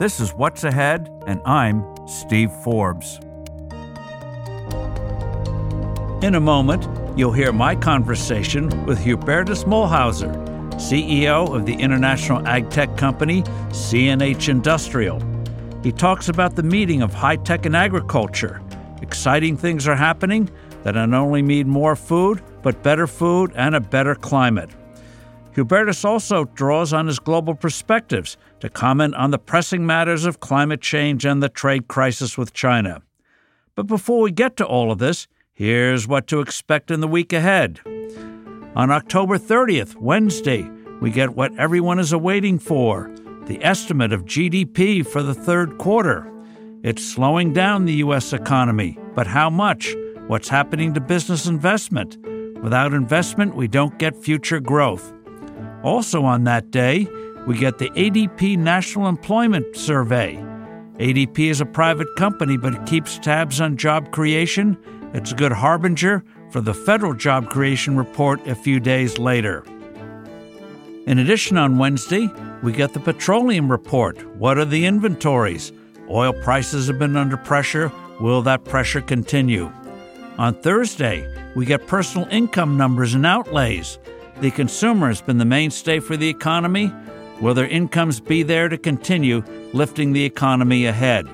This is What's Ahead, and I'm Steve Forbes. In a moment, you'll hear my conversation with Hubertus Mühlhäuser, CEO of the international ag tech company CNH Industrial. He talks about the meeting of high tech and agriculture. Exciting things are happening that not only mean more food, but better food and a better climate. Hubertus also draws on his global perspectives to comment on the pressing matters of climate change and the trade crisis with China. But before we get to all of this, here's what to expect in the week ahead. On October 30th, Wednesday, we get what everyone is awaiting for the estimate of GDP for the third quarter. It's slowing down the U.S. economy, but how much? What's happening to business investment? Without investment, we don't get future growth. Also on that day, we get the ADP National Employment Survey. ADP is a private company, but it keeps tabs on job creation. It's a good harbinger for the federal job creation report a few days later. In addition, on Wednesday, we get the petroleum report. What are the inventories? Oil prices have been under pressure. Will that pressure continue? On Thursday, we get personal income numbers and outlays. The consumer has been the mainstay for the economy. Will their incomes be there to continue lifting the economy ahead?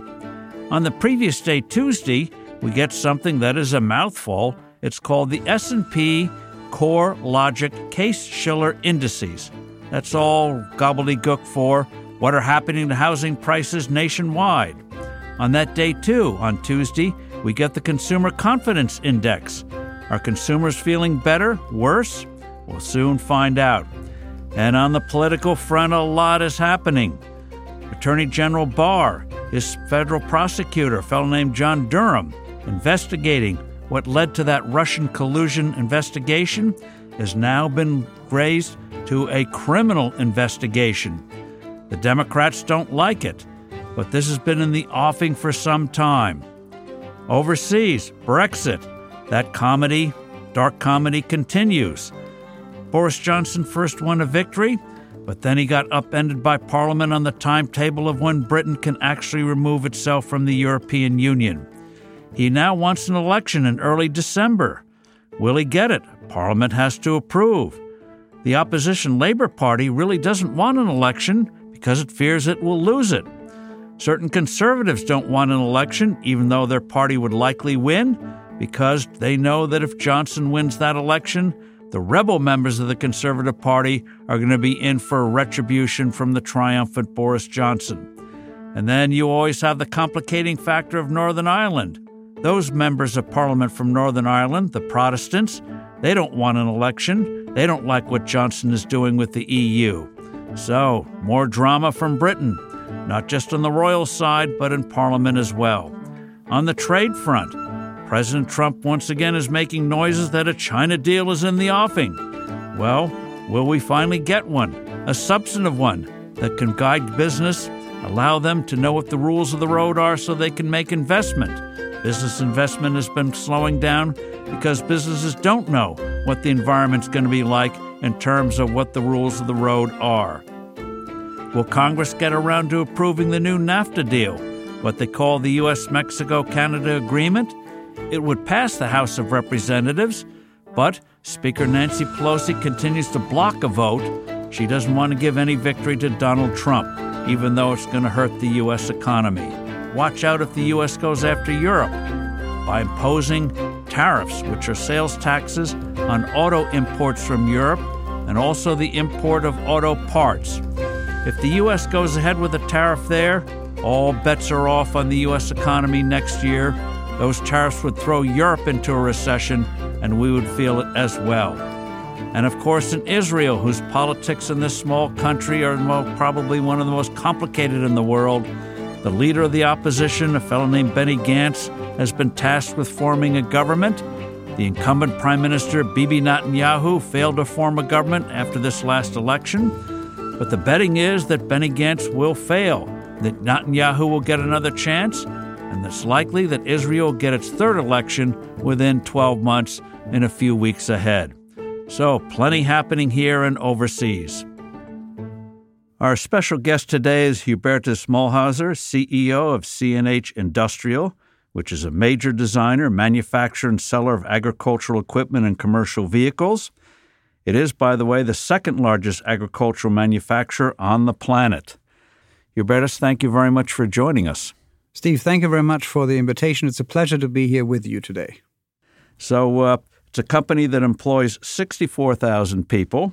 On the previous day, Tuesday, we get something that is a mouthful. It's called the S&P CoreLogic Case-Shiller Indices. That's all gobbledygook for what are happening to housing prices nationwide. On that day, too, on Tuesday, we get the Consumer Confidence Index. Are consumers feeling better? Worse? We'll soon find out. And on the political front, a lot is happening. Attorney General Barr, his federal prosecutor, a fellow named John Durham, investigating what led to that Russian collusion investigation, has now been raised to a criminal investigation. The Democrats don't like it, but this has been in the offing for some time. Overseas, Brexit, that comedy, dark comedy continues. Boris Johnson first won a victory, but then he got upended by Parliament on the timetable of when Britain can actually remove itself from the European Union. He now wants an election in early December. Will he get it? Parliament has to approve. The opposition Labour Party really doesn't want an election because it fears it will lose it. Certain conservatives don't want an election, even though their party would likely win, because they know that if Johnson wins that election, the rebel members of the Conservative Party are going to be in for retribution from the triumphant Boris Johnson. And then you always have the complicating factor of Northern Ireland. Those members of Parliament from Northern Ireland, the Protestants, they don't want an election. They don't like what Johnson is doing with the EU. So, more drama from Britain, not just on the royal side, but in Parliament as well. On the trade front, President Trump once again is making noises that a China deal is in the offing. Well, will we finally get one? A substantive one that can guide business, allow them to know what the rules of the road are so they can make investment. Business investment has been slowing down because businesses don't know what the environment's going to be like in terms of what the rules of the road are. Will Congress get around to approving the new NAFTA deal, what they call the U.S. Mexico Canada Agreement? It would pass the House of Representatives, but Speaker Nancy Pelosi continues to block a vote. She doesn't want to give any victory to Donald Trump, even though it's going to hurt the U.S. economy. Watch out if the U.S. goes after Europe by imposing tariffs, which are sales taxes on auto imports from Europe and also the import of auto parts. If the U.S. goes ahead with a tariff there, all bets are off on the U.S. economy next year those tariffs would throw Europe into a recession, and we would feel it as well. And of course, in Israel, whose politics in this small country are probably one of the most complicated in the world, the leader of the opposition, a fellow named Benny Gantz, has been tasked with forming a government. The incumbent Prime Minister Bibi Netanyahu failed to form a government after this last election. But the betting is that Benny Gantz will fail, that Netanyahu will get another chance, and it's likely that Israel will get its third election within 12 months in a few weeks ahead. So, plenty happening here and overseas. Our special guest today is Hubertus Mühlhäuser, CEO of CNH Industrial, which is a major designer, manufacturer, and seller of agricultural equipment and commercial vehicles. It is, by the way, the second largest agricultural manufacturer on the planet. Hubertus, thank you very much for joining us. Steve, thank you very much for the invitation. It's a pleasure to be here with you today. So, uh, it's a company that employs 64,000 people,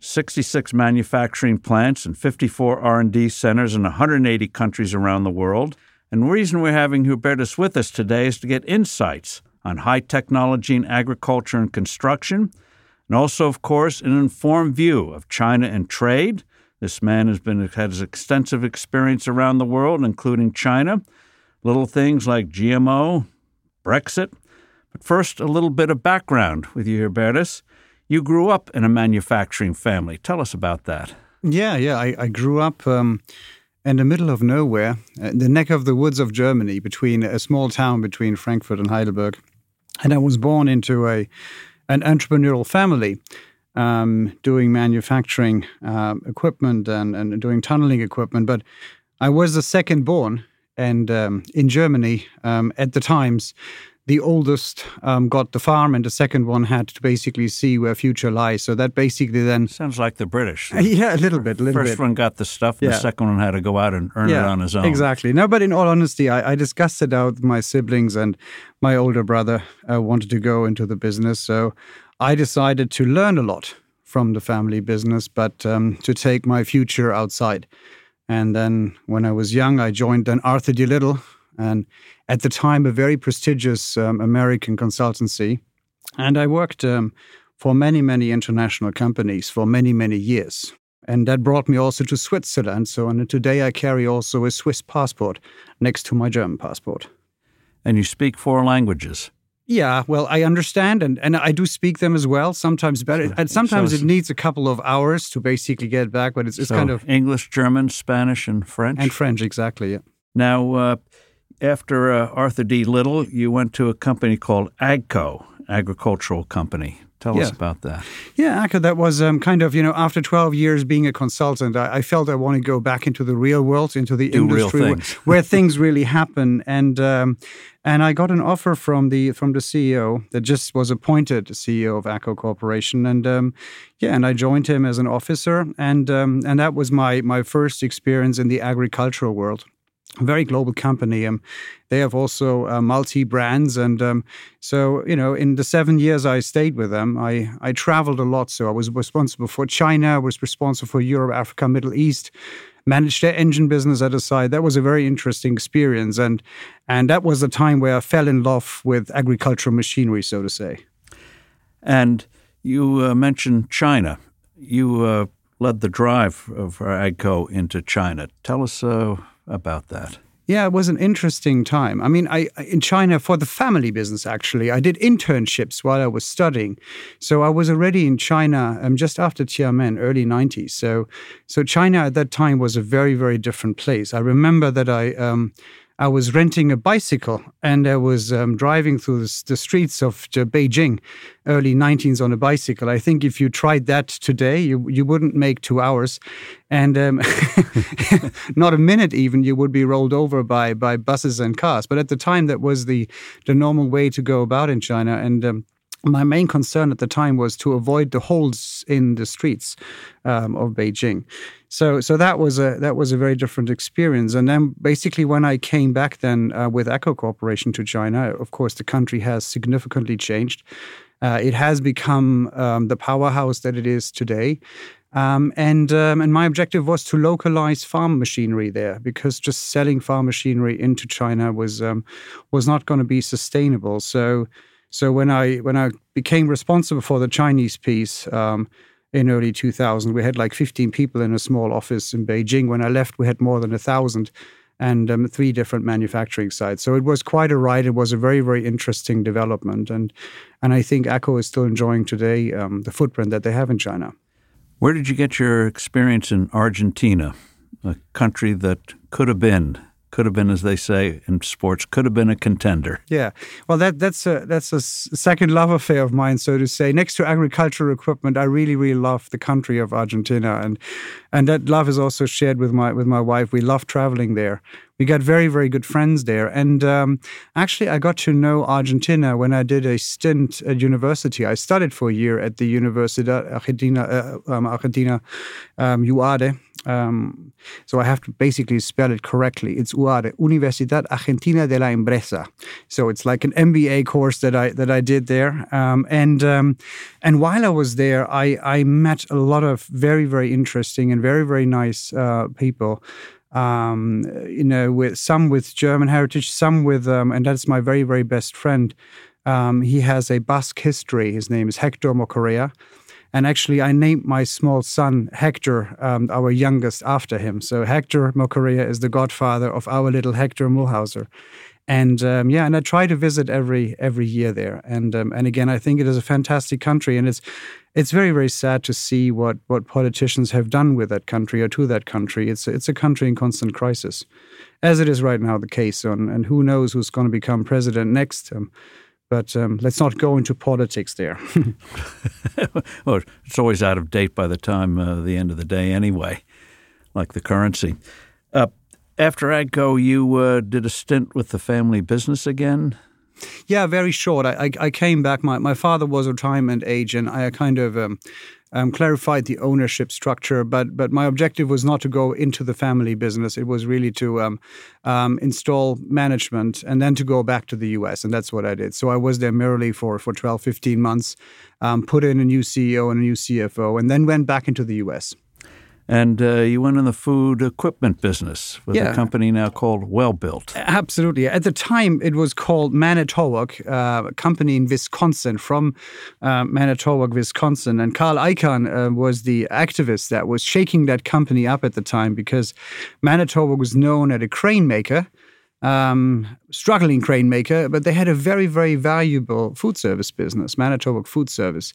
66 manufacturing plants, and 54 R&D centers in 180 countries around the world. And the reason we're having Hubertus with us today is to get insights on high technology in agriculture and construction – and also, of course, an informed view of China and trade. This man has been has extensive experience around the world, including China. Little things like GMO, Brexit. But first, a little bit of background with you, Hubertus. You grew up in a manufacturing family. Tell us about that. Yeah, yeah. I, I grew up um, in the middle of nowhere, in the neck of the woods of Germany, between a small town between Frankfurt and Heidelberg. And I was born into a an entrepreneurial family um, doing manufacturing uh, equipment and, and doing tunneling equipment. But I was the second born, and um, in Germany um, at the times, the oldest um, got the farm, and the second one had to basically see where future lies. So that basically then sounds like the British. yeah, a little bit. A little First bit. one got the stuff. Yeah. The second one had to go out and earn yeah, it on his own. Exactly. No, but in all honesty, I, I discussed it out with my siblings, and my older brother uh, wanted to go into the business. So I decided to learn a lot from the family business, but um, to take my future outside. And then when I was young, I joined then Arthur D. Little, and at the time, a very prestigious um, American consultancy. And I worked um, for many, many international companies for many, many years. And that brought me also to Switzerland. So and today I carry also a Swiss passport next to my German passport. And you speak four languages. Yeah, well, I understand, and, and I do speak them as well. Sometimes better, and sometimes so it needs a couple of hours to basically get back. But it's, it's so kind of English, German, Spanish, and French. And French, exactly. Yeah. Now, uh, after uh, Arthur D. Little, you went to a company called AGCO, agricultural company. Tell yeah. us about that. Yeah, AGCO, that was um, kind of, you know, after 12 years being a consultant, I, I felt I want to go back into the real world, into the Do industry where, where, things really happen. And um, and I got an offer from the from the CEO that just was appointed CEO of AGCO Corporation. And um, yeah, and I joined him as an officer. And um, and that was my my first experience in the agricultural world very global company. Um, they have also uh, multi brands, and um, so you know, in the seven years I stayed with them, I I traveled a lot. So I was responsible for China, was responsible for Europe, Africa, Middle East, managed their engine business at a side. That was a very interesting experience, and and that was the time where I fell in love with agricultural machinery, so to say. And you uh, mentioned China. You uh, led the drive of AGCO into China. Tell us uh, about that? Yeah, it was an interesting time. I mean, I in China for the family business actually, I did internships while I was studying. So I was already in China um, just after Tiananmen, early 90s. So so China at that time was a very very different place. I remember that I um, I was renting a bicycle and I was um, driving through the, streets of Beijing, early 19s on a bicycle. I think if you tried that today, you, you wouldn't make two hours. And um, not a minute even, you would be rolled over by, by buses and cars. But at the time, that was the, the normal way to go about in China. And um, my main concern at the time was to avoid the holes in the streets um, of Beijing. So, so that was a that was a very different experience. And then, basically, when I came back then uh, with AGCO Corporation to China, of course, the country has significantly changed. Uh, it has become um, the powerhouse that it is today. Um, and um, and my objective was to localize farm machinery there because just selling farm machinery into China was um, was not going to be sustainable. So so when I when I became responsible for the Chinese piece um, in early 2000, we had like 15 people in a small office in Beijing. When I left, we had more than a thousand and um, three different manufacturing sites. So it was quite a ride. It was a very very interesting development, and and I think AGCO is still enjoying today um, the footprint that they have in China. Where did you get your experience in Argentina, a country that could have been could have been, as they say in sports, could have been a contender. Yeah, well, that that's a that's a second love affair of mine, so to say. Next to agricultural equipment, I really really love the country of Argentina, and and that love is also shared with my with my wife. We love traveling there. We got very very good friends there, and um, actually, I got to know Argentina when I did a stint at university. I studied for a year at the Universidad Argentina uh, um, Argentina um, UADE um, so I have to basically spell it correctly. It's UADE, Universidad Argentina de la Empresa. So it's like an MBA course that I that I did there. Um, and um, and while I was there, I I met a lot of very very interesting and very very nice uh, people. Um, you know, with some with German heritage, some with, um, and that's my very very best friend. Um, he has a Basque history. His name is Hector Mocorrea. And actually, I named my small son Hector, um, our youngest, after him. So Hector Mocorrea is the godfather of our little Hector Mühlhäuser. And um, yeah, and I try to visit every every year there. And um, and again, I think it is a fantastic country, and it's it's very very sad to see what what politicians have done with that country or to that country. It's it's a country in constant crisis, as it is right now the case. And, and who knows who's going to become president next? Um, but um, let's not go into politics there. well, it's always out of date by the time uh, the end of the day, anyway, like the currency. Uh, after AGCO, you uh, did a stint with the family business again. Yeah, very short. I, I, I came back. My, my father was a retirement agent. I kind of um, um, clarified the ownership structure, but but my objective was not to go into the family business. It was really to um, um, install management and then to go back to the U.S. and that's what I did. So I was there merely for for 12, 15 months, um, put in a new CEO and a new CFO, and then went back into the U.S and uh, you went in the food equipment business with yeah. a company now called Welbilt. Absolutely. At the time, it was called Manitowoc, uh, a company in Wisconsin, from uh, Manitowoc, Wisconsin. And Carl Icahn uh, was the activist that was shaking that company up at the time because Manitowoc was known as a crane maker. Um, struggling crane maker, but they had a very, very valuable food service business, Manitowoc Food Service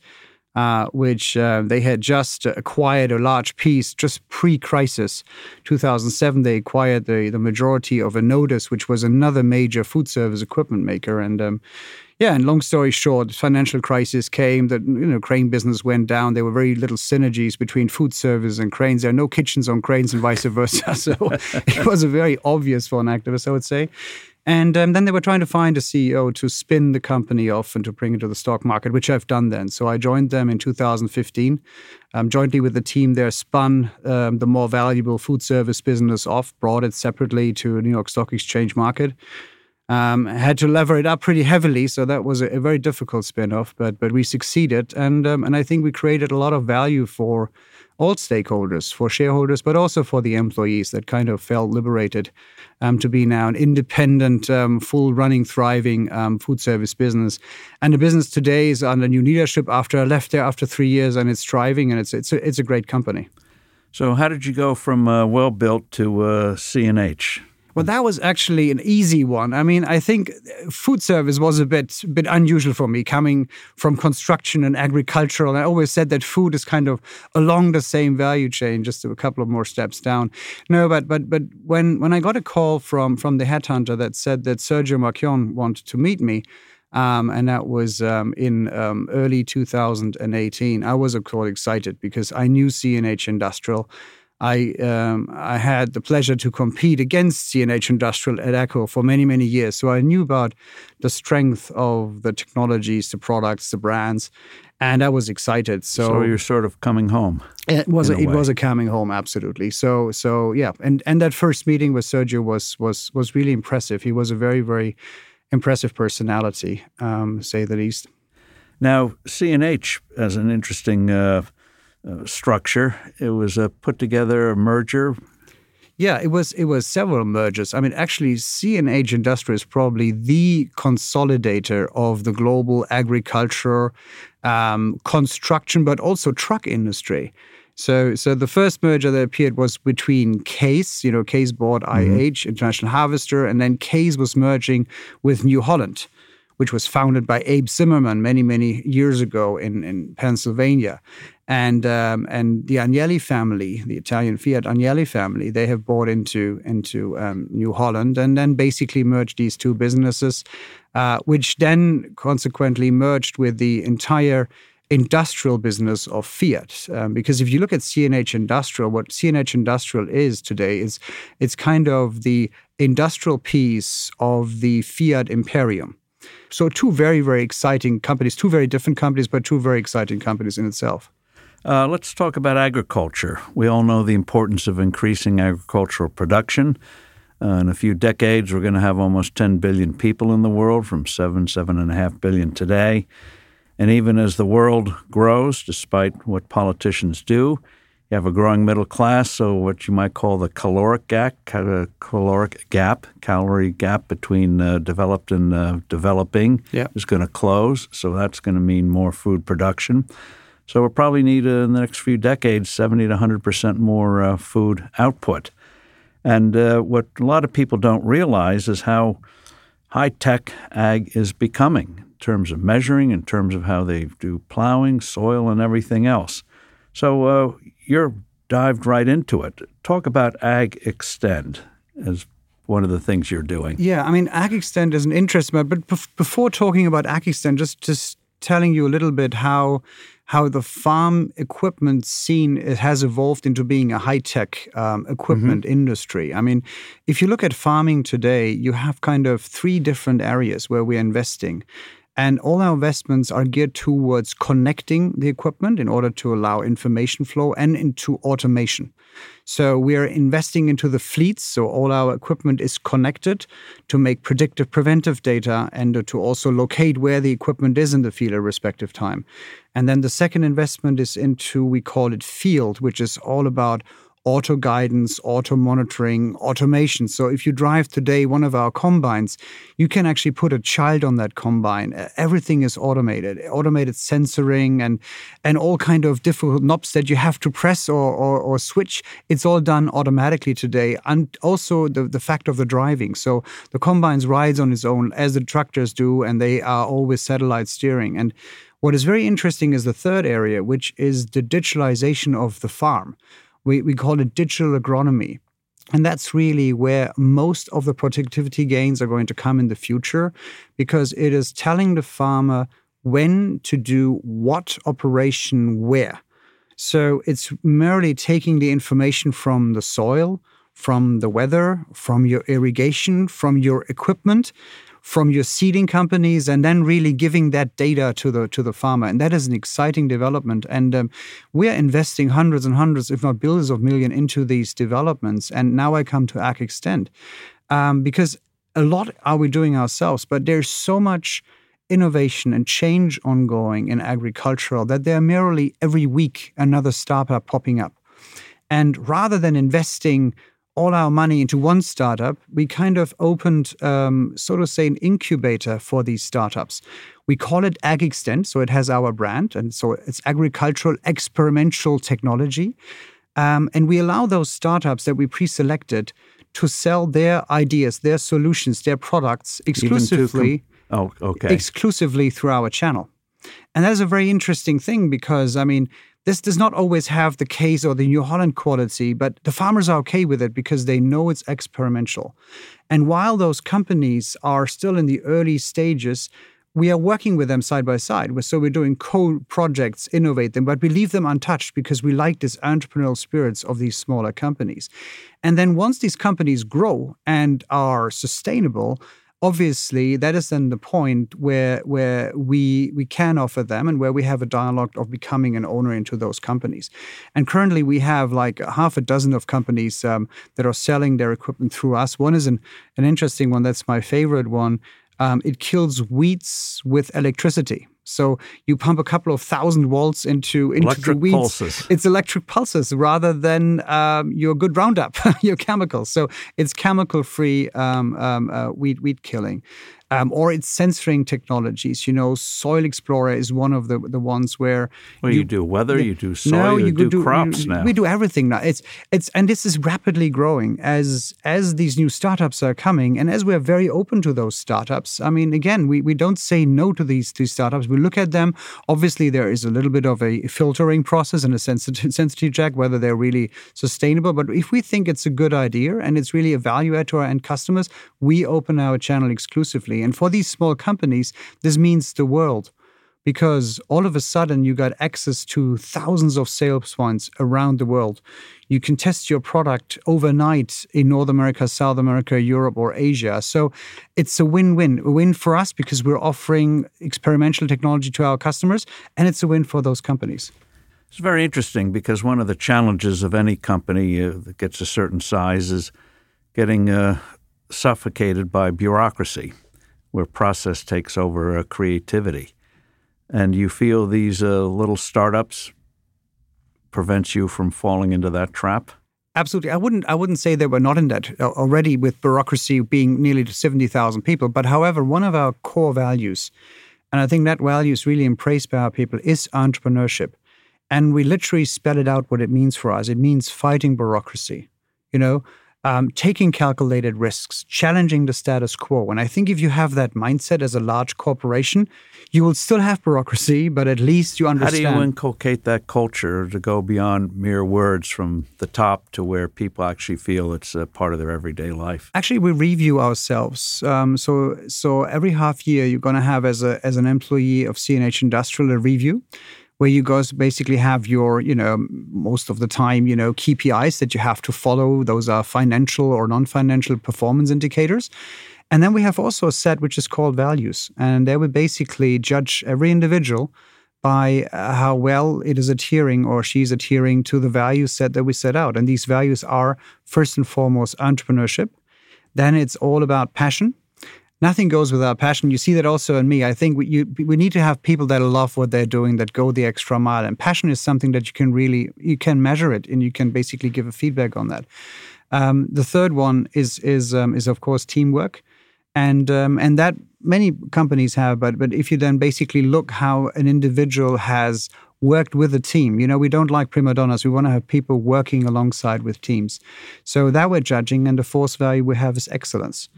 uh, which uh, they had just acquired a large piece just pre-crisis. 2007, they acquired the, the majority of Enodis, which was another major food service equipment maker. And um, yeah, and long story short, financial crisis came. That you know, crane business went down. There were very little synergies between food service and cranes. There are no kitchens on cranes, and vice versa. so it was a very obvious for an activist, I would say. And um, then they were trying to find a CEO to spin the company off and to bring it to the stock market, which I've done then. So I joined them in 2015, um, jointly with the team there, spun um, the more valuable food service business off, brought it separately to New York Stock Exchange market. Um, had to lever it up pretty heavily, so that was a, a very difficult spin-off, but but we succeeded, and um, and I think we created a lot of value for all stakeholders, for shareholders, but also for the employees that kind of felt liberated um, to be now an independent, um, full running, thriving um, food service business. And the business today is under new leadership after I left there after three years and it's thriving and it's, it's, a, it's a great company. So, how did you go from uh, Welbilt to uh, CNH? Well, that was actually an easy one. I mean, I think food service was a bit bit unusual for me, coming from construction and agricultural. I always said that food is kind of along the same value chain, just a couple of more steps down. No, but but but when when I got a call from from the headhunter that said that Sergio Marchionne wanted to meet me. Um, and that was um, in um, early 2018. I was, of course, excited because I knew CNH Industrial. I um, I had the pleasure to compete against CNH Industrial at AGCO for many many years, so I knew about the strength of the technologies, the products, the brands, and I was excited. So, so you're sort of coming home. It was a, a it was a coming home, absolutely. So so yeah, and and that first meeting with Sergio was was was really impressive. He was a very very impressive personality, um, say the least. Now CNH has an interesting. Uh, structure. It was a put together a merger. Yeah, it was it was several mergers. I mean, actually, CNH Industry is probably the consolidator of the global agriculture, um, construction, but also truck industry. So, so the first merger that appeared was between Case, you know, Case bought mm-hmm. IH, International Harvester, and then Case was merging with New Holland which was founded by Abe Zimmerman many, many years ago in, in Pennsylvania. And um, and the Agnelli family, the Italian Fiat Agnelli family, they have bought into into um, New Holland and then basically merged these two businesses, uh, which then consequently merged with the entire industrial business of Fiat. Um, because if you look at CNH Industrial, what CNH Industrial is today is it's kind of the industrial piece of the Fiat Imperium. So two very, very exciting companies, two very different companies, but two very exciting companies in itself. Uh, let's talk about agriculture. We all know the importance of increasing agricultural production. Uh, in a few decades, we're going to have almost 10 billion people in the world, from seven, seven and a half billion today. And even as the world grows, despite what politicians do, you have a growing middle class, so what you might call the caloric gap, caloric gap, calorie gap between uh, developed and uh, developing yeah. is going to close. So that's going to mean more food production. So we'll probably need uh, in the next few decades 70 to 100 percent more uh, food output. And uh, what a lot of people don't realize is how high tech ag is becoming in terms of measuring, in terms of how they do plowing, soil, and everything else. So uh, you're dived right into it. Talk about AgExtend as one of the things you're doing. Yeah, I mean, AgExtend is an interesting, but before talking about AgExtend, just just telling you a little bit how how the farm equipment scene it has evolved into being a high tech um, equipment mm-hmm. industry. I mean, if you look at farming today, you have kind of three different areas where we're investing. And all our investments are geared towards connecting the equipment in order to allow information flow and into automation. So we are investing into the fleets. So all our equipment is connected to make predictive preventive data and to also locate where the equipment is in the field at respective time. And then the second investment is into, we call it field, which is all about auto guidance, auto monitoring, automation. So if you drive today one of our combines, you can actually put a child on that combine. Everything is automated, automated sensoring and and all kind of difficult knobs that you have to press or, or, or switch. It's all done automatically today. And also the, the fact of the driving. So the combines rides on its own as the tractors do, and they are always satellite steering. And what is very interesting is the third area, which is the digitalization of the farm. We, we call it digital agronomy. And that's really where most of the productivity gains are going to come in the future because it is telling the farmer when to do what operation where. So it's merely taking the information from the soil, from the weather, from your irrigation, from your equipment, from your seeding companies and then really giving that data to the to the farmer. And that is an exciting development. And um, we are investing hundreds and hundreds if not billions of million into these developments. And now i come to AgExtend um, because a lot are we doing ourselves but there's so much innovation and change ongoing in agricultural that there are merely every week another startup popping up. And rather than investing all our money into one startup, we kind of opened, um, so to say, an incubator for these startups. We call it AgExtend, so it has our brand, and so it's agricultural experimental technology. Um, and we allow those startups that we pre-selected to sell their ideas, their solutions, their products exclusively. Com- oh, okay. Exclusively through our channel, and that is a very interesting thing because I mean this does not always have the case or the New Holland quality, but the farmers are okay with it because they know it's experimental. And while those companies are still in the early stages, we are working with them side by side. So we're doing co projects, innovate them, but we leave them untouched because we like this entrepreneurial spirits of these smaller companies. And then once these companies grow and are sustainable, obviously that is then the point where where we we can offer them and where we have a dialogue of becoming an owner into those companies. And currently we have like half a dozen of companies um, that are selling their equipment through us. One is an, an interesting one that's my favorite one. Um, it kills weeds with electricity so you pump a couple of thousand volts into into electric the weeds. Pulses. It's electric pulses rather than um, your good Roundup, your chemicals. So it's chemical free um, um, uh, weed weed killing. Um, or it's sensoring technologies. You know, Soil Explorer is one of the the ones where well, you, you do weather, the, you do soil, no, you, you do, do, crops now. We do everything now. It's it's and this is rapidly growing as as these new startups are coming, and as we're very open to those startups. I mean, again, we we don't say no to these two startups. We look at them. Obviously, there is a little bit of a filtering process and a sensitivity sensitivity check whether they're really sustainable. But if we think it's a good idea and it's really a value add to our end customers, we open our channel exclusively. And for these small companies, this means the world because all of a sudden you got access to thousands of sales points around the world. You can test your product overnight in North America, South America, Europe, or Asia. So it's a win win. A win for us because we're offering experimental technology to our customers, and it's a win for those companies. It's very interesting because one of the challenges of any company uh, that gets a certain size is getting uh, suffocated by bureaucracy, where process takes over uh, creativity. And you feel these uh, little startups prevents you from falling into that trap? Absolutely, I wouldn't. I wouldn't say that we're not in that uh, already with bureaucracy being nearly to seventy thousand people. But however, one of our core values, and I think that value is really embraced by our people, is entrepreneurship. And we literally spell it out what it means for us. It means fighting bureaucracy, you know, um, taking calculated risks, challenging the status quo. And I think if you have that mindset as a large corporation, you will still have bureaucracy, but at least you understand. How do you inculcate that culture to go beyond mere words from the top to where people actually feel it's a part of their everyday life? Actually, we review ourselves. Um, so, so every half year, you're going to have as a as an employee of CNH Industrial a review where you guys basically have your, you know, most of the time, you know, KPIs that you have to follow. Those are financial or non-financial performance indicators. And then we have also a set which is called values. And there we basically judge every individual by uh, how well it is adhering or she's adhering to the value set that we set out. And these values are first and foremost entrepreneurship. Then it's all about passion nothing goes without passion. You see that also in me. I think we, you, we need to have people that love what they're doing, that go the extra mile. And passion is something that you can really you can measure it, and you can basically give a feedback on that. Um, the third one is is um, is of course teamwork, and um, and that many companies have. But but if you then basically look how an individual has worked with a team. You know, we don't like prima donnas. We want to have people working alongside with teams. So that we're judging. And the fourth value we have is excellence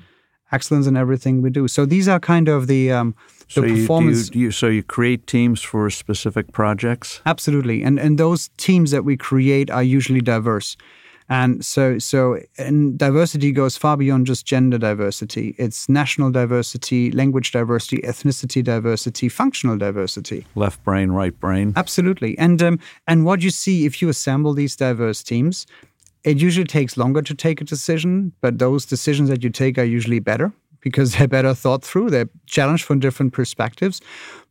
excellence in everything we do. So these are kind of the um, the so performance. You, you, so you create teams for specific projects. Absolutely, and and those teams that we create are usually diverse. And so, so, and diversity goes far beyond just gender diversity. It's national diversity, language diversity, ethnicity diversity, functional diversity. Left brain, right brain. Absolutely. And um, and what you see if you assemble these diverse teams, it usually takes longer to take a decision, but those decisions that you take are usually better because they're better thought through. They're challenged from different perspectives.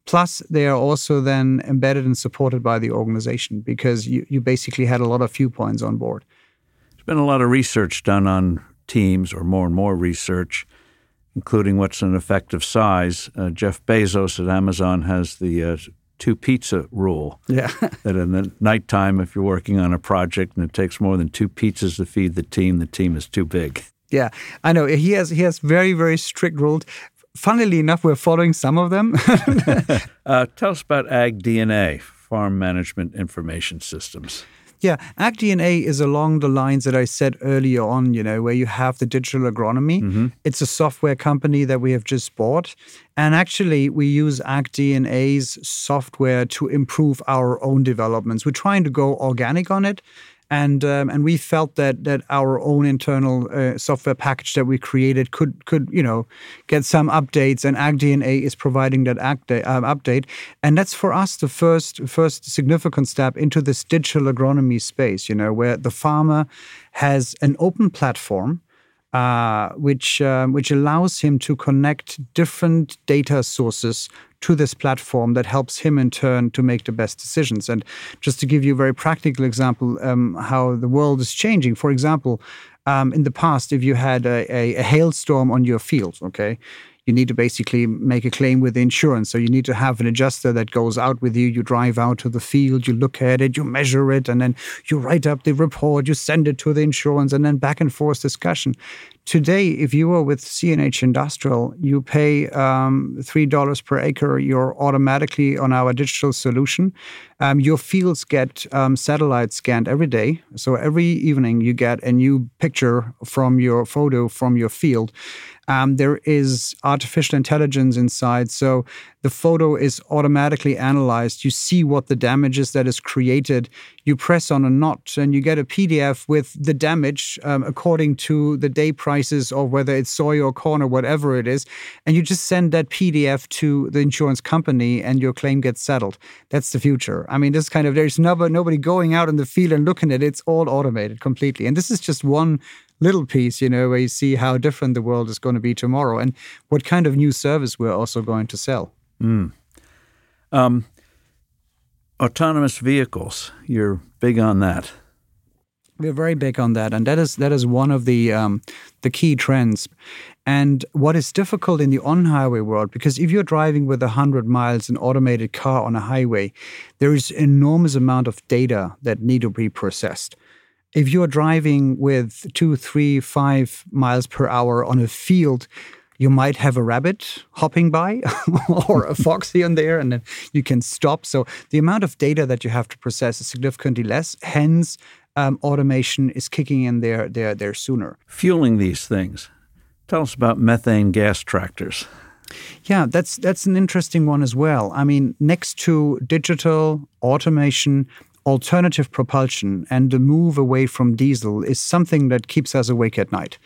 Plus, they are also then embedded and supported by the organization because you, you basically had a lot of viewpoints on board. There's been a lot of research done on teams, or more and more research, including what's an effective size. Uh, Jeff Bezos at Amazon has the uh, two pizza rule. Yeah. that in the nighttime, if you're working on a project and it takes more than two pizzas to feed the team, the team is too big. Yeah, I know. He has he has very very strict rules. Funnily enough, we're following some of them. uh, tell us about AgDNA, Farm Management Information Systems. Yeah, AgDNA is along the lines that I said earlier on, you know, where you have the digital agronomy. Mm-hmm. It's a software company that we have just bought. And actually, we use AgDNA's software to improve our own developments. We're trying to go organic on it and um, and we felt that that our own internal uh, software package that we created could could you know get some updates, and AgDNA is providing that um, update, and that's for us the first first significant step into this digital agronomy space. You know, where the farmer has an open platform uh, which um, which allows him to connect different data sources to this platform that helps him in turn to make the best decisions. And just to give you a very practical example, um, how the world is changing. For example, um, in the past, if you had a, a, a hailstorm on your field, okay, you need to basically make a claim with the insurance. So you need to have an adjuster that goes out with you. You drive out to the field, you look at it, you measure it, and then you write up the report, you send it to the insurance, and then back and forth discussion. Today, if you are with CNH Industrial, you pay um, $3 per acre. You're automatically on our digital solution. Um, your fields get um, satellite scanned every day. So every evening, you get a new picture from your photo from your field. Um, there is artificial intelligence inside. So the photo is automatically analyzed. You see what the damage is that is created. You press on a notch and you get a PDF with the damage um, according to the day prices or whether it's soy or corn or whatever it is. And you just send that PDF to the insurance company and your claim gets settled. That's the future. I mean, this kind of, there's nobody, nobody going out in the field and looking at it. It's all automated completely. And this is just one little piece, you know, where you see how different the world is going to be tomorrow and what kind of new service we're also going to sell. Mm. Um, autonomous vehicles, you're big on that. We're very big on that, and that is that is one of the um, the key trends. And what is difficult in the on-highway world, because if you're driving with 100 miles an automated car on a highway, there is enormous amount of data that need to be processed if you're driving with two, three, five miles per hour on a field, you might have a rabbit hopping by or a fox here and there, and then you can stop. So the amount of data that you have to process is significantly less. Hence, um, automation is kicking in there, there, there sooner. Fueling these things. Tell us about methane gas tractors. Yeah, that's that's an interesting one as well. I mean, next to digital automation, alternative propulsion and the move away from diesel is something that keeps us awake at night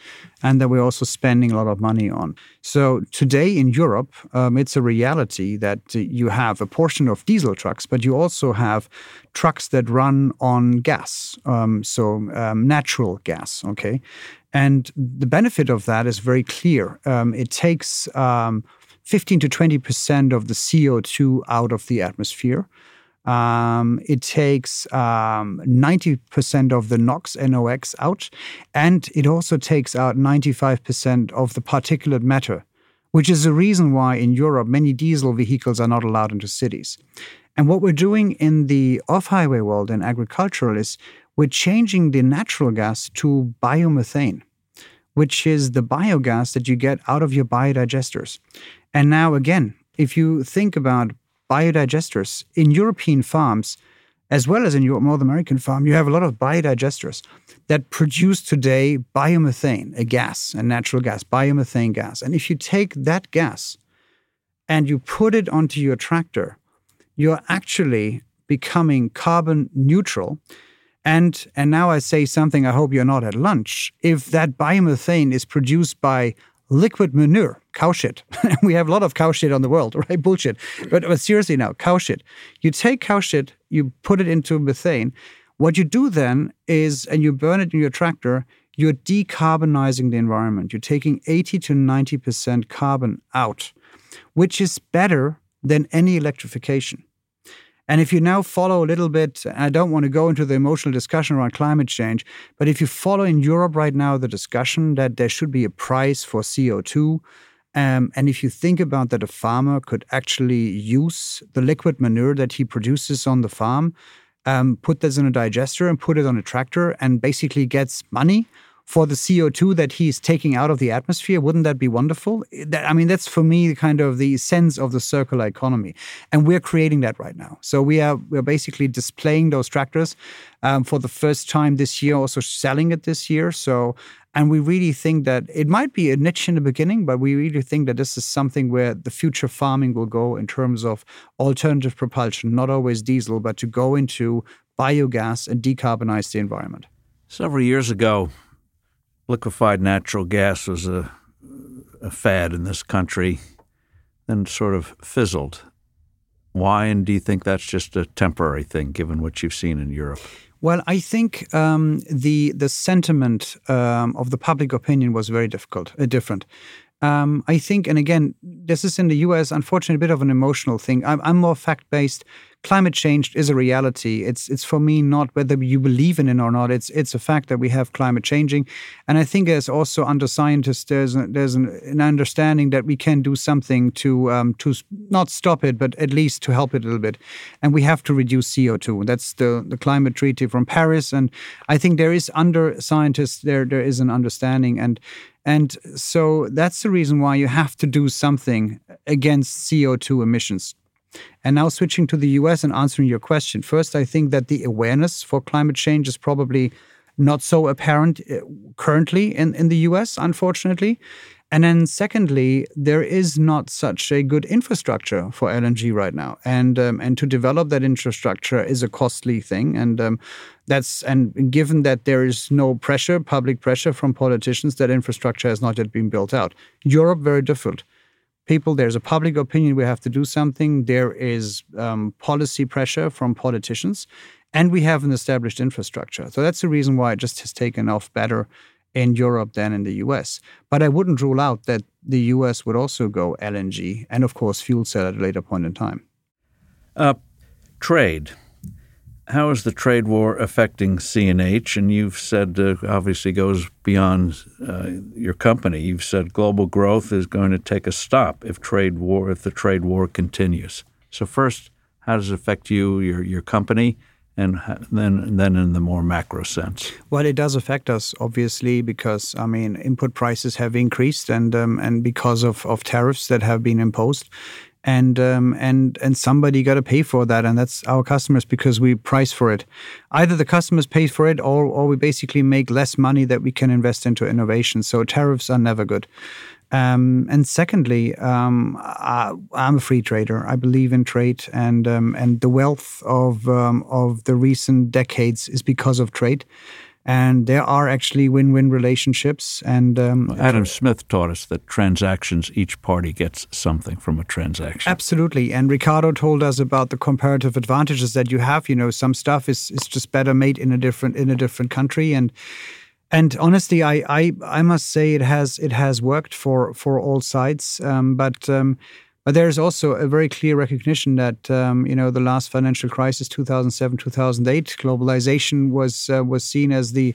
and that we're also spending a lot of money on. So today in Europe, um, it's a reality that you have a portion of diesel trucks, but you also have trucks that run on gas, um, so um, natural gas, okay? And the benefit of that is very clear. Um, it takes um, 15 to 20% of the CO2 out of the atmosphere. Um, it takes um, 90% of the NOx, NOx out, and it also takes out 95% of the particulate matter, which is the reason why in Europe many diesel vehicles are not allowed into cities. And what we're doing in the off highway world and agricultural is we're changing the natural gas to biomethane, which is the biogas that you get out of your biodigesters. And now, again, if you think about biodigesters. In European farms, as well as in your North American farm, you have a lot of biodigesters that produce today biomethane, a gas, a natural gas, biomethane gas. And if you take that gas and you put it onto your tractor, you're actually becoming carbon neutral. And and now I say something I hope you're not at lunch. If that biomethane is produced by liquid manure, cow shit. we have a lot of cow shit on the world, right? Bullshit. But, but seriously now, cow shit. You take cow shit, you put it into methane. What you do then is, and you burn it in your tractor, you're decarbonizing the environment. You're taking 80 to 90% carbon out, which is better than any electrification. And if you now follow a little bit, I don't want to go into the emotional discussion around climate change, but if you follow in Europe right now the discussion that there should be a price for CO2, um, and if you think about that a farmer could actually use the liquid manure that he produces on the farm, um, put this in a digester and put it on a tractor and basically gets money for the CO2 that he's taking out of the atmosphere. Wouldn't that be wonderful? I mean, that's for me kind of the sense of the circular economy, and we're creating that right now. So we are we're basically displaying those tractors um, for the first time this year, also selling it this year. So. And we really think that it might be a niche in the beginning, but we really think that this is something where the future farming will go in terms of alternative propulsion, not always diesel, but to go into biogas and decarbonize the environment. Several years ago, liquefied natural gas was a, a fad in this country, then sort of fizzled. Why, and do you think that's just a temporary thing, given what you've seen in Europe? Well, I think um, the the sentiment um, of the public opinion was very difficult, uh, different. Um, I think, and again, this is in the US, unfortunately, a bit of an emotional thing. I'm, I'm more fact based. Climate change is a reality. It's it's for me not whether you believe in it or not. It's it's a fact that we have climate changing, and I think there's also under scientists there's there's an, an, understanding that we can do something to um, to not stop it, but at least to help it a little bit, and we have to reduce CO two. That's the the climate treaty from Paris, and I think there is under scientists there there is an understanding and and so that's the reason why you have to do something against CO2 emissions. And now switching to the US and answering your question. First, I think that the awareness for climate change is probably not so apparent uh, currently in, in the US, unfortunately. And then, secondly, there is not such a good infrastructure for LNG right now, and um, and to develop that infrastructure is a costly thing, and um, that's and given that there is no pressure, public pressure from politicians, that infrastructure has not yet been built out. Europe very different. People, there's a public opinion we have to do something. There is um, policy pressure from politicians, and we have an established infrastructure. So that's the reason why it just has taken off better in Europe than in the US. But I wouldn't rule out that the US would also go LNG and, of course, fuel cell at a later point in time. Uh, trade. How is the trade war affecting CNH? And you've said, uh, obviously, goes beyond uh, your company. You've said global growth is going to take a stop if trade war if the trade war continues. So first, how does it affect you, your your company, and then then in the more macro sense? Well, it does affect us obviously because I mean input prices have increased and um, and because of, of tariffs that have been imposed. And um, and and somebody got to pay for that, and that's our customers because we price for it. Either the customers pay for it, or or we basically make less money that we can invest into innovation. So tariffs are never good. Um, and secondly, um, I, am a free trader. I believe in trade, and um, and the wealth of um, of the recent decades is because of trade. And there are actually win-win relationships. And um, Adam Smith taught us that transactions, each party gets something from a transaction. Absolutely. And Ricardo told us about the comparative advantages that you have. You know, some stuff is is just better made in a different in a different country, and and honestly, I, I, I must say it has it has worked for for all sides. Um, but um, but there is also a very clear recognition that um, you know the last financial crisis, 2007, 2008, globalization was uh, was seen as the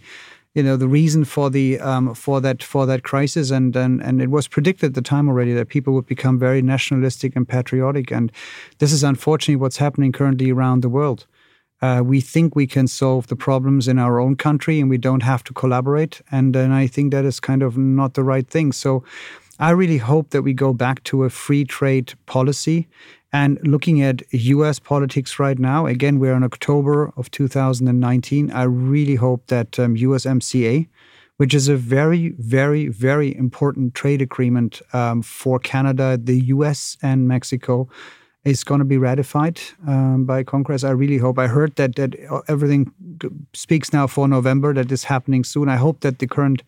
you know the reason for the um, for that for that crisis, and, and and it was predicted at the time already that people would become very nationalistic and patriotic, and this is unfortunately what's happening currently around the world. Uh, we think we can solve the problems in our own country and we don't have to collaborate. And, and I think that is kind of not the right thing. So I really hope that we go back to a free trade policy. And looking at US politics right now, again, we're in October of 2019. I really hope that um, USMCA, which is a very, very, very important trade agreement um, for Canada, the US, and Mexico, is going to be ratified um, by Congress. I really hope. I heard that that everything speaks now for November. That is happening soon. I hope that the current,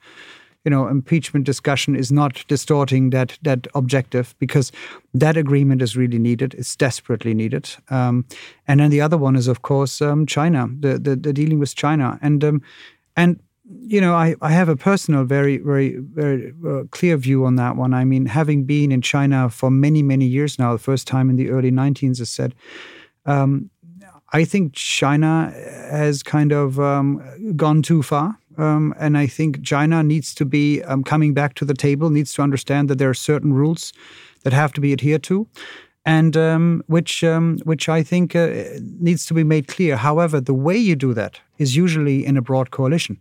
you know, impeachment discussion is not distorting that that objective because that agreement is really needed. It's desperately needed. Um, and then the other one is, of course, um, China. The, the, the dealing with China and um, and you know, I, I have a personal, very, very, very uh, clear view on that one. I mean, having been in China for many, many years now, the first time in the early 19s, I said, um, I think China has kind of um, gone too far. Um, and I think China needs to be um, coming back to the table, needs to understand that there are certain rules that have to be adhered to. And um, which, um, which I think uh, needs to be made clear. However, the way you do that is usually in a broad coalition.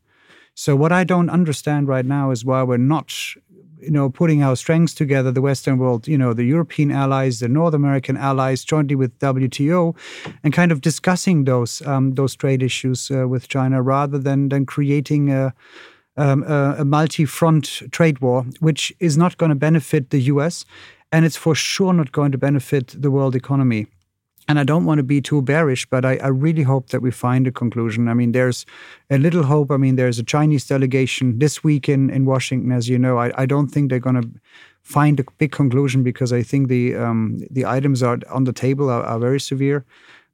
So what I don't understand right now is why we're not you know, putting our strengths together, the Western world, you know, the European allies, the North American allies, jointly with WTO, and kind of discussing those um, those trade issues uh, with China, rather than than creating a, um, a, a multi-front trade war, which is not going to benefit the U.S. and it's for sure not going to benefit the world economy and I don't want to be too bearish, but I, I, really hope that we find a conclusion. I mean, there's a little hope. I mean, there's a Chinese delegation this week in, in Washington, as you know. I, I don't think they're going to find a big conclusion because I think the um, the items are on the table are, are, very severe.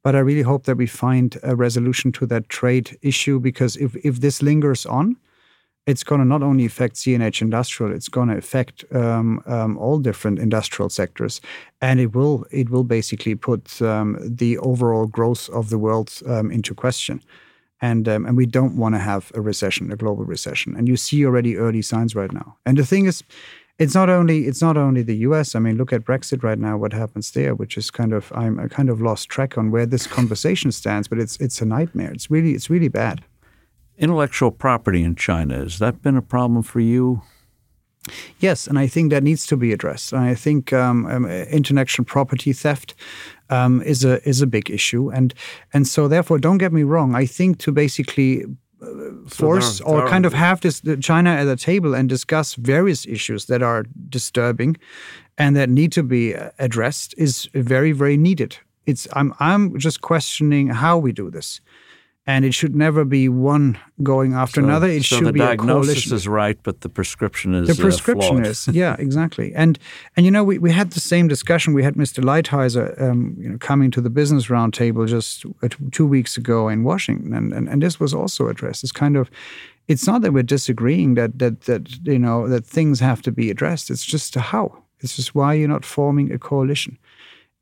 But I really hope that we find a resolution to that trade issue because if if this lingers on, it's going to not only affect CNH Industrial, it's going to affect um, um, all different industrial sectors, and it will it will basically put um, the overall growth of the world um, into question. And um, and we don't want to have a recession, a global recession. And you see already early signs right now. And the thing is, it's not only it's not only the U.S. I mean, look at Brexit right now. What happens there? Which is kind of I'm I kind of lost track on where this conversation stands. But it's it's a nightmare. It's really it's really bad. Intellectual property in China has that been a problem for you? Yes, and I think that needs to be addressed. And I think um, um, intellectual property theft um, is a is a big issue, and and so therefore, don't get me wrong. I think to basically uh, force so there are, there or kind of have this China at the table and discuss various issues that are disturbing and that need to be uh, addressed is very very needed. It's I'm I'm just questioning how we do this and it should never be one going after so, another. It so should the be diagnosis is right, but the prescription is the prescription uh, is yeah exactly. And and you know we, we had the same discussion. We had Mr. Lighthizer um, you know coming to the business roundtable just uh, two weeks ago in Washington, and, and and this was also addressed. It's kind of it's not that we're disagreeing that that that you know that things have to be addressed. It's just how. It's just why you're not forming a coalition.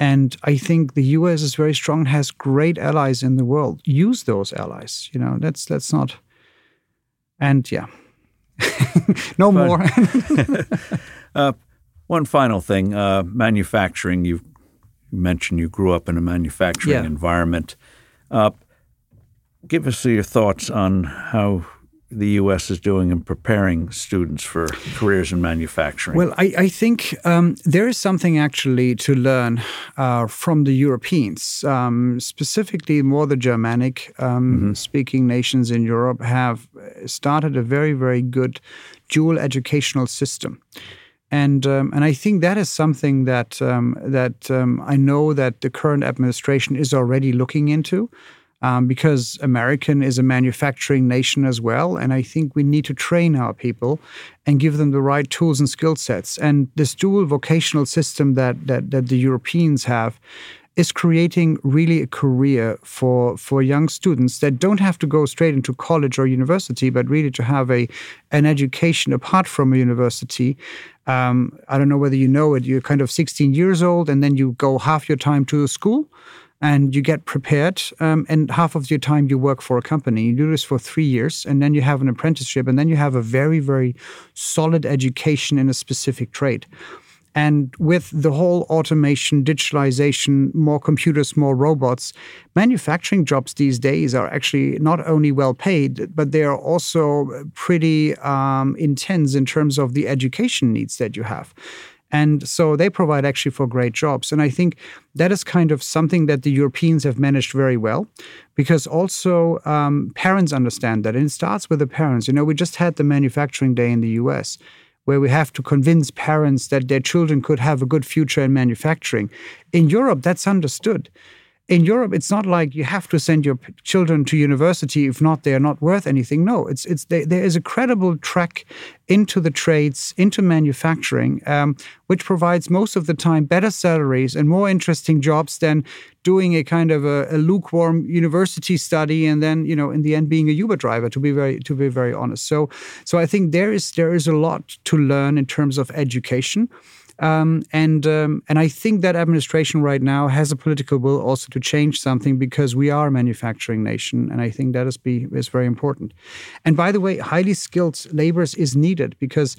And I think the US is very strong, and has great allies in the world. Use those allies. You know, that's that's not. And yeah, no more. uh, one final thing: uh, manufacturing. You, you mentioned you grew up in a manufacturing yeah. environment. Uh, give us your thoughts on how the U.S. is doing in preparing students for careers in manufacturing? Well, I, I think um, there is something actually to learn uh, from the Europeans, um, specifically more the Germanic um, mm-hmm. speaking nations in Europe have started a very, very good dual educational system. And um, and I think that is something that um, that um, I know that the current administration is already looking into um, because American is a manufacturing nation as well. And I think we need to train our people and give them the right tools and skill sets. And this dual vocational system that, that, that the Europeans have is creating really a career for for young students that don't have to go straight into college or university, but really to have a an education apart from a university. Um, I don't know whether you know it. You're kind of 16 years old, and then you go half your time to school and you get prepared um, and half of your time you work for a company. You do this for three years and then you have an apprenticeship and then you have a very very solid education in a specific trade. And with the whole automation digitalization more computers more robots manufacturing jobs these days are actually not only well paid but they are also pretty um, intense in terms of the education needs that you have and so they provide actually for great jobs. And I think that is kind of something that the Europeans have managed very well because also um, parents understand that. And it starts with the parents. You know, we just had the manufacturing day in the US where we have to convince parents that their children could have a good future in manufacturing. In Europe, that's understood in Europe, it's not like you have to send your children to university. If not, they are not worth anything. No, it's it's there, is a credible track into the trades, into manufacturing, um, which provides most of the time better salaries and more interesting jobs than doing a kind of a, a, lukewarm university study and then you know in the end being a Uber driver. To be very to be very honest, so so I think there is there is a lot to learn in terms of education. Um, and um, and I think that administration right now has a political will also to change something because we are a manufacturing nation, and I think that is be is very important. And by the way, highly skilled laborers is needed because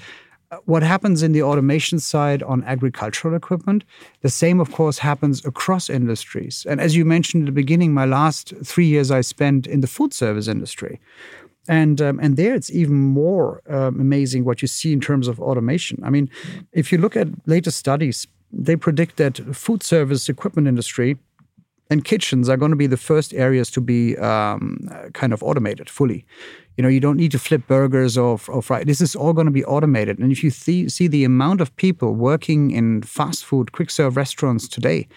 uh, what happens in the automation side on agricultural equipment, the same, of course, happens across industries. And as you mentioned at the beginning, my last three years I spent in the food service industry. And um, and there it's even more um, amazing what you see in terms of automation. I mean, if you look at latest studies, they predict that food service equipment industry and kitchens are going to be the first areas to be um, kind of automated fully. You know, you don't need to flip burgers or, or fry. This is all going to be automated. And if you th- see the amount of people working in fast food, quick serve restaurants today,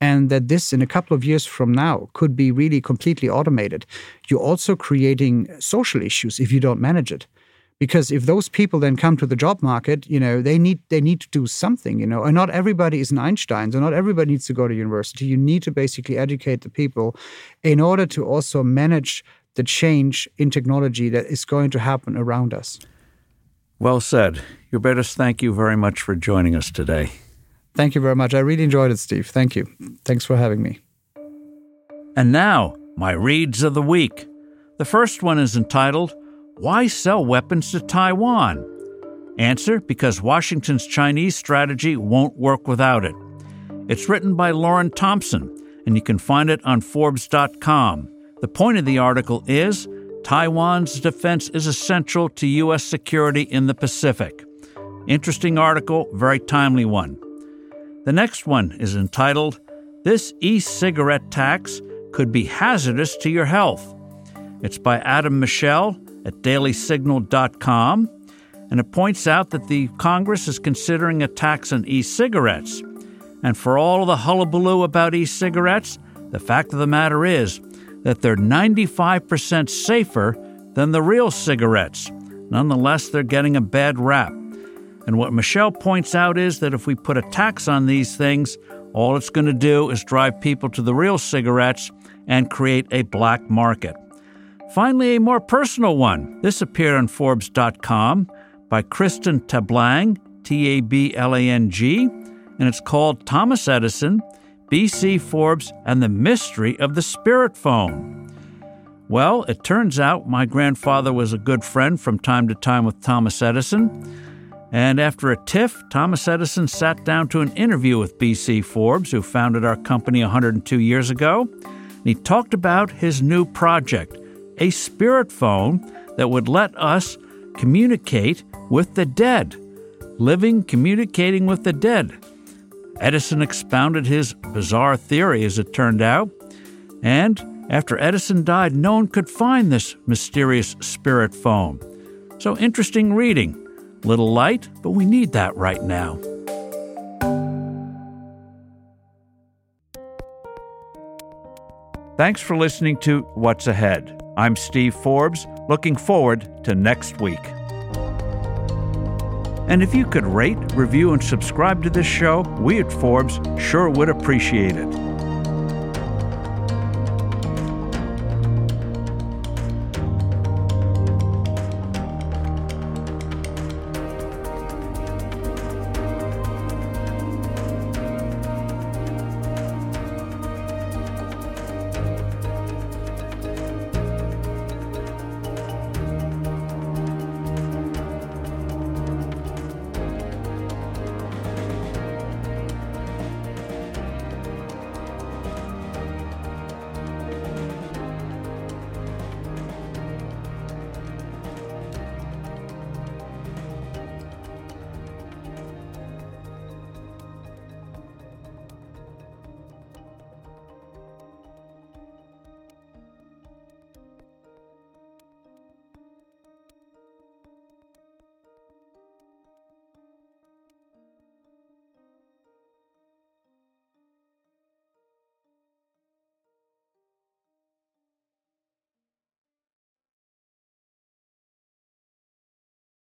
and that this in a couple of years from now could be really completely automated, you're also creating social issues if you don't manage it. Because if those people then come to the job market, you know, they need they need to do something, you know, and not everybody is an Einstein, so not everybody needs to go to university. You need to basically educate the people in order to also manage the change in technology that is going to happen around us. Well said. Hubertus, thank you very much for joining us today. Thank you very much. I really enjoyed it, Steve. Thank you. Thanks for having me. And now, my reads of the week. The first one is entitled, Why Sell Weapons to Taiwan? Answer Because Washington's Chinese strategy won't work without it. It's written by Loren Thompson, and you can find it on Forbes.com. The point of the article is Taiwan's defense is essential to U.S. security in the Pacific. Interesting article, very timely one. The next one is entitled This e cigarette tax could be hazardous to your health. It's by Adam Michel at dailysignal.com, and it points out that the Congress is considering a tax on e cigarettes. And for all the hullabaloo about e cigarettes, the fact of the matter is that they're 95% safer than the real cigarettes. Nonetheless, they're getting a bad rap. And what Michel points out is that if we put a tax on these things, all it's going to do is drive people to the real cigarettes and create a black market. Finally, a more personal one. This appeared on Forbes.com by Kristin Tablang, T A B L A N G, and it's called Thomas Edison, BC Forbes, and the Mystery of the Spirit Phone. Well, it turns out my grandfather was a good friend from time to time with Thomas Edison. And after a tiff, Thomas Edison sat down to an interview with BC Forbes, who founded our company 102 years ago. And he talked about his new project, a spirit phone that would let us communicate with the dead, living communicating with the dead. Edison expounded his bizarre theory, as it turned out. And after Edison died, no one could find this mysterious spirit phone. So interesting reading. Little light, but we need that right now. Thanks for listening to What's Ahead. I'm Steve Forbes, looking forward to next week. And if you could rate, review, and subscribe to this show, we at Forbes sure would appreciate it.